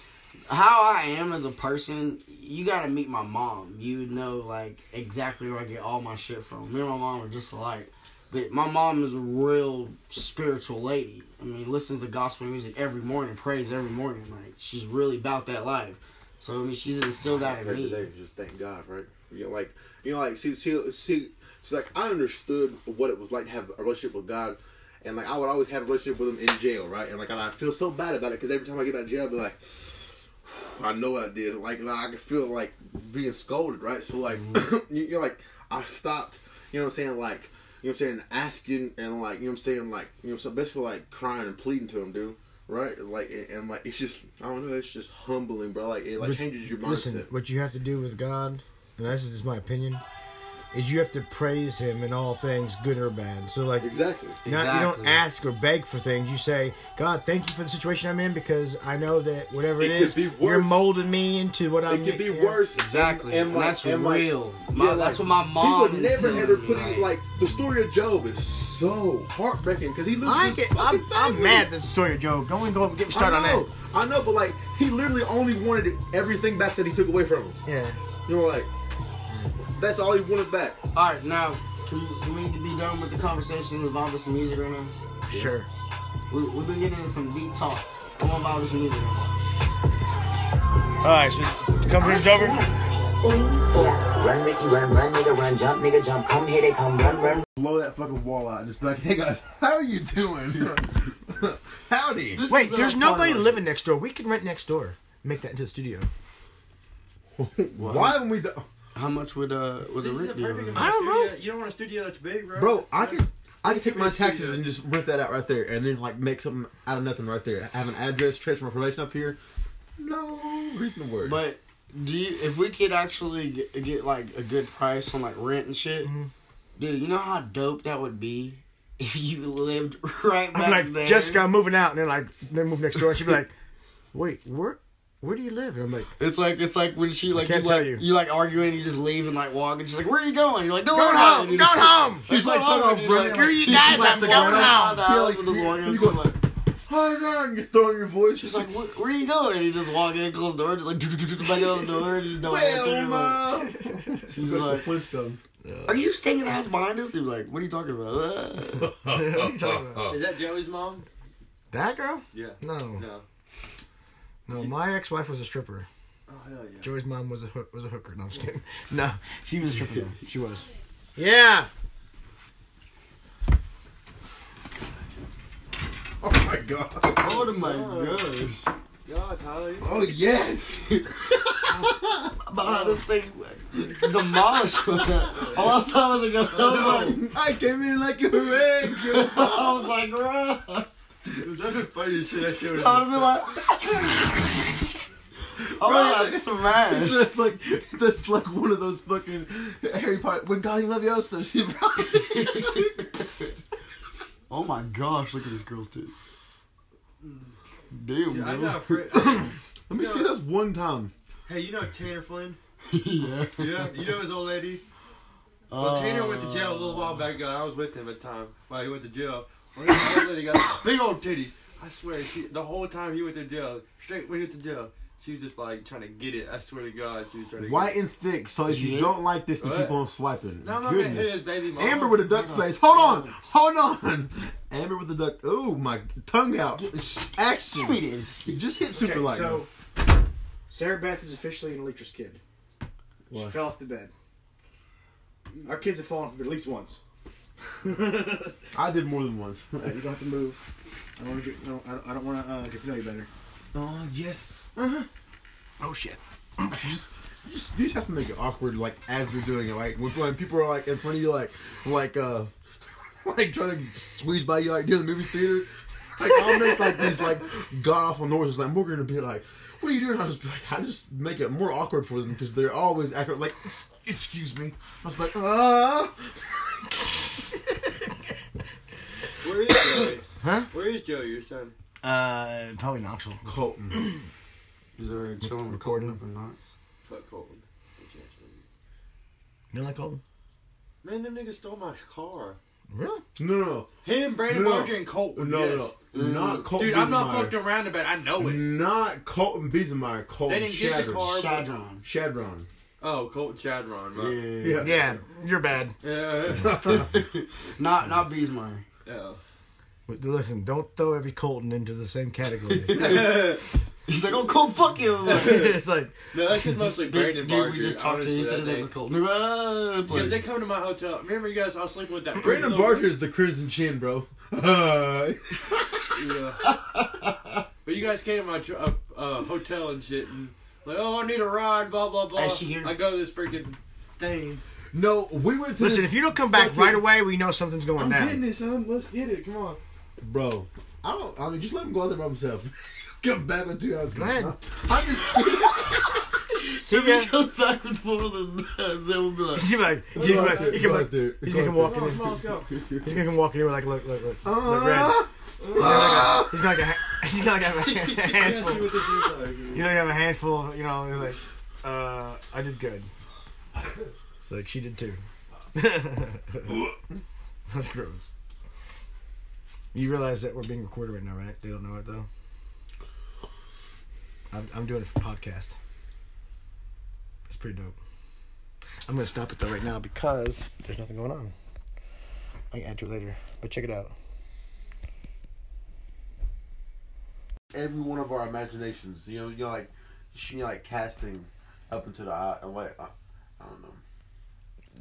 how I am as a person, you gotta meet my mom. You know like exactly where I get all my shit from. Me and my mom are just alike. But my mom is a real spiritual lady. I mean, listens to gospel music every morning, prays every morning. Like she's really about that life. So I mean, she's instilled that in me. today. Just thank God, right? You know, like you know, like see, see, see. She's like, I understood what it was like to have a relationship with God, and like I would always have a relationship with Him in jail, right? And like and I feel so bad about it because every time I get out of jail, I be like, I know I did. Like, like I can feel like being scolded, right? So like, mm-hmm. you, you're like, I stopped. You know what I'm saying? Like, you know what I'm saying? Asking and like, you know what I'm saying? Like, you know, so basically like crying and pleading to Him, dude. Right? Like, and, and like, it's just, I don't know, it's just humbling, bro. Like, it like changes your mindset. Listen, what you have to do with God and this is just my opinion, is you have to praise him in all things, good or bad. So like, Exactly. not- you don't ask or beg for things. You say, God, thank you for the situation I'm in because I know that whatever it It could is, be you're molding me into what I'm. It could be yeah. worse. Exactly. And, like- that's and like- real. My, Yeah, that's like, what my mom People never ever put it like- like the story of Job is so heartbreaking because he loses I his get, I'm, I'm mad at the story of Job. Don't even go up and get me started I on that. I know, but like he literally only wanted everything back that he took away from him. Yeah. You know, like that's all he wanted back. All right, now can we, can we be done with the conversation involving some music right now? Sure. We, we've been getting into some deep talk. I want about this music. All right, so the conversation's over. Run, Ricky, run, run, nigga, run, jump, nigga, jump. Come here, they come, run, run. Blow that fucking wall out just be like, hey guys, how are you doing? Howdy. This Wait, uh, there's nobody of it. living next door. We can rent next door. Make that into a studio. Why haven't we done? How much would uh would This is a rent be? perfect over amount I don't know. You don't want a studio that's big, bro. Bro, I could I could take my taxes and just rent that out right there, and then like make something out of nothing right there. I Have an address, transfer my probation up here. No reason to worry. But do you, if we could actually get, get like a good price on like rent and shit, Mhm. dude, you know how dope that would be if you lived right back I'm like, there. Jessica, I'm moving out, and then like, then move next door. She'd be like, Wait, where, where do you live? And I'm like, It's like it's like when she like can't you tell like you. you like arguing and you just leave and like walk and she's like where are you going? You're like don't Going home, about going just- home. She's like, "Go took home," off you're like- Screw you guys, slaps I'm going home. You're You're go like, oh god, you're throwing your voice. She's like, "Where where are you going?" And you just walk in, close the door, just like back out the door, and just don't answer. well, You're like- She's like- like the Flintstones. Are you staying in the house behind us? You're like, "What are you talking about?" What are you talking about? Is that Joey's mom? That girl? Yeah. No, No. No. My ex-wife was a stripper. Oh hell yeah. Joey's mom was a hook, was a hooker. No, I'm just kidding. No, she was a stripper. though. She was. Yeah. Oh my god. oh my gosh! God, Tyler. Oh yes. About how this thing demolished. All I saw was like, I was like, I came in like a wreck. I was like, bro. That's the funniest shit I showed. I would be like, oh my god, It's smashed. just like that's like one of those fucking Harry Potter when God Leviosa. She Oh my gosh, look at this girl's tits. Damn, Yeah, I bro. got a friend. Let me see this one time. hey, you know Tanner Flynn? yeah. Yeah. You know his old lady? Well, Tanner went to jail a little while back ago. I was with him at the time while he went to jail. Well, his old lady got big old titties. I swear, she, the whole time he went to jail, straight when he went to jail, she was just like trying to get it. I swear to God, she was trying to White and thick, so if you Yeah. don't like this, then What? keep on swiping. get it. No, I'm not gonna hit Goodness. his baby mom. Amber with a duck face. Hold on, hold on. Amber with the duck. Oh my tongue out. Give Action. this. You just hit super Okay, light. so Sarah Beth is officially an Electra's kid. She fell off the bed. Our kids have fallen off the bed at least once. I did more than once. Uh, you don't have to move. I don't want to get. No, I don't, I don't want to uh, get to know you better. oh yes. Uh huh. Oh shit. You just, you just, you just have to make it awkward, like as they're doing it. Like when, when people are like in front of you, like like uh, like trying to squeeze by you, like near the movie theater. Like I'll make like these like god awful noises. Like we're gonna be like, "What are you doing?" I just be like, I just make it more awkward for them because they're always acting like, "Excuse me." I was like, "Ah." Where is Joey? Huh? Where is Joey, your son? Uh, probably Knoxville. Colton. Is there chilling Recording. up in Knox? Fuck Colton. You don't like Colton? Man, them niggas stole my car. Really? No, no, Him, Brandon No. Barger, and no, Colton. no, yes. no, not Colton. Dude, I'm not Biesenmeyer. fucked around about it. I know it. Not Colton Biesenmeyer. Colton They didn't get the Shadron. car. Shadron. Shadron. Oh, Colton Chadron, right? Yeah. Yeah, you're bad. Yeah. Not not Beesmeyer. Yeah. But listen, don't throw every Colton into the same category. He's like, oh, cool, fuck you. It's like No, that's just mostly Brandon dude, Barger. we just talked to you. honestly, He said that his name day. was Colton. It's Because they come to my hotel. Remember, you guys? I was sleeping with that. Brandon little- Barger is the crimson chin, bro. Yeah. but you guys came to my uh, uh, hotel and shit, and like, oh, I need a ride, blah blah blah. Hey. I go to this freaking thing. No, we went to listen, this- if you don't come back right away, we know something's going I'm down. getting it, son. Let's get it. Come on. bro. I don't. I mean, just let him go out there by himself. Come back with two ounces. Go ahead. I'm just See If he comes back with more than that, then we'll be like, He's gonna be like, he's gonna, be like, he can like, there. he's gonna come walking in. Let's go. He's gonna come walking in with like, look, look, look, Uh, look, red. uh, He's gonna like a, ha- he's gonna like have a Yeah, see handful. what this is like. You know, you have a handful. You know, like, uh, I did good. It's like she did too. That's gross. You realize that we're being recorded right now, right? They don't know it though. I'm, I'm doing it for podcast. It's pretty dope. I'm gonna stop it though right now because there's nothing going on. I can add to it later, but check it out. every one of our imaginations. You know, you know, like you know, like casting up into the eye. and Like I, I don't know.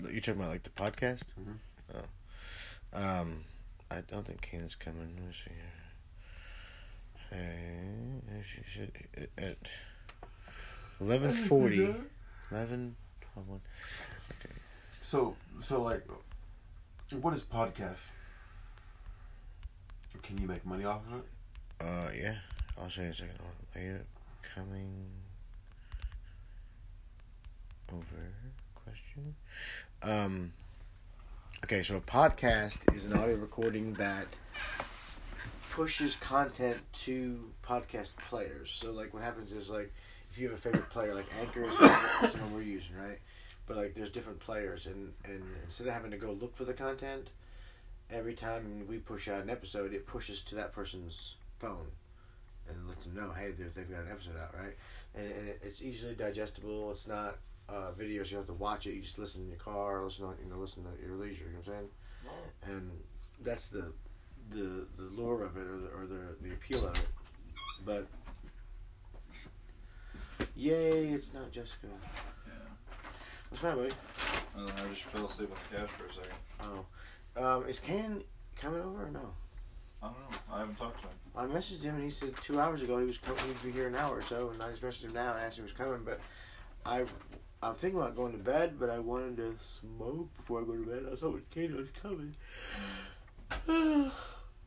You talking about like the podcast? Mhm. Oh, um, I don't think Keenan's coming. Let me see here. Hey, she should at eleven forty. 11, 12, 1. So, so like, what is podcast? Can you make money off of it? Uh, yeah. I'll show you in a second. Are you coming over? Question. Um. Okay, so a podcast is an audio recording that pushes content to podcast players. So, like, what happens is, like, if you have a favorite player, like Anchor is the one we're using, right? But like, there's different players, and and instead of having to go look for the content, every time we push out an episode, it pushes to that person's phone and lets them know, hey, they've got an episode out, right? And, and it's easily digestible. It's not uh, videos you have to watch it. You just listen in your car, listen on, you know, listen at your leisure. You know what I'm saying? And that's the the the lure of it, or the or the, the appeal of it. But yay, it's not Jessica. Yeah. What's matter, buddy? Uh, I just fell asleep on the couch for a second. Oh, um, is Ken coming over or no? I don't know. I haven't talked to him. I messaged him and he said two hours ago he was coming. He'd be here an hour or so, and I just messaged him now and asked him if he was coming. But I, I'm thinking about going to bed, but I wanted to smoke before I go to bed. I was hoping Katie was coming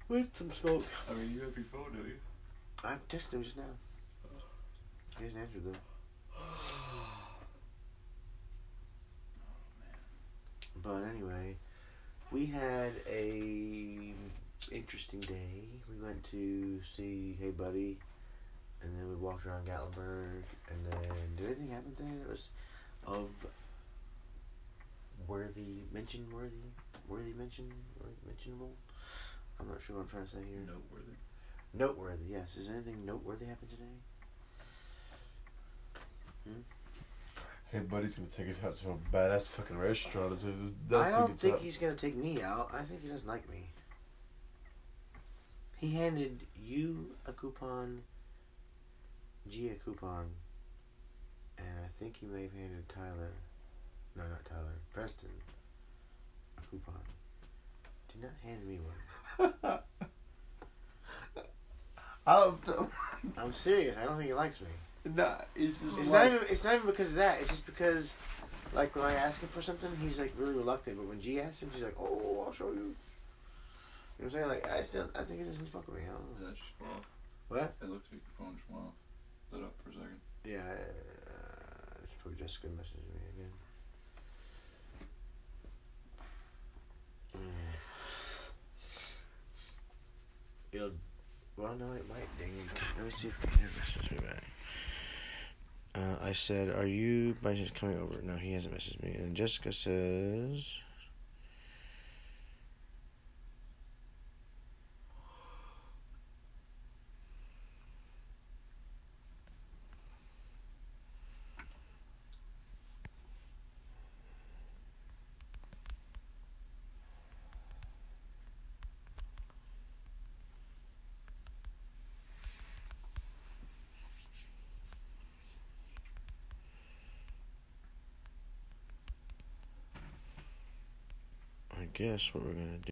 with some smoke. I mean, you have your phone, don't you? I've texted him just now. He hasn't answered though. But anyway, we had a interesting day. We went to see Hey Buddy, and then we walked around Gatlinburg, and then did anything happen today that was of worthy mention, worthy, worthy mention, worthy mentionable? I'm not sure what I'm trying to say here. Noteworthy. Noteworthy, yes. Is anything noteworthy happen today? Hmm? Hey, buddy's gonna take us out to a badass fucking restaurant. It's, it's, that's I the don't think time. he's gonna take me out. I think he doesn't like me. He handed you a coupon, G a coupon, and I think he may have handed Tyler, no, not Tyler, Preston, a coupon. Did not hand me one. I don't feel. I'm serious. I don't think he likes me. Nah, it's just It's like, not even. It's not even because of that. It's just because, like, when I ask him for something, he's like really reluctant. But when G asks him, she's like, "Oh, I'll show you." You know what I'm saying? Like, I still, I think he doesn't fuck with me. I don't know. That just went off. What? It looks like your phone just went off. Lit up for a second. Yeah, it's probably Jessica messaging me again. It'll. Well, no, it might ding. Let me see if it messages me back. Uh, I said, "Are you by chance coming over?" No, he hasn't messaged me. And Jessica says, "I guess what we're gonna do."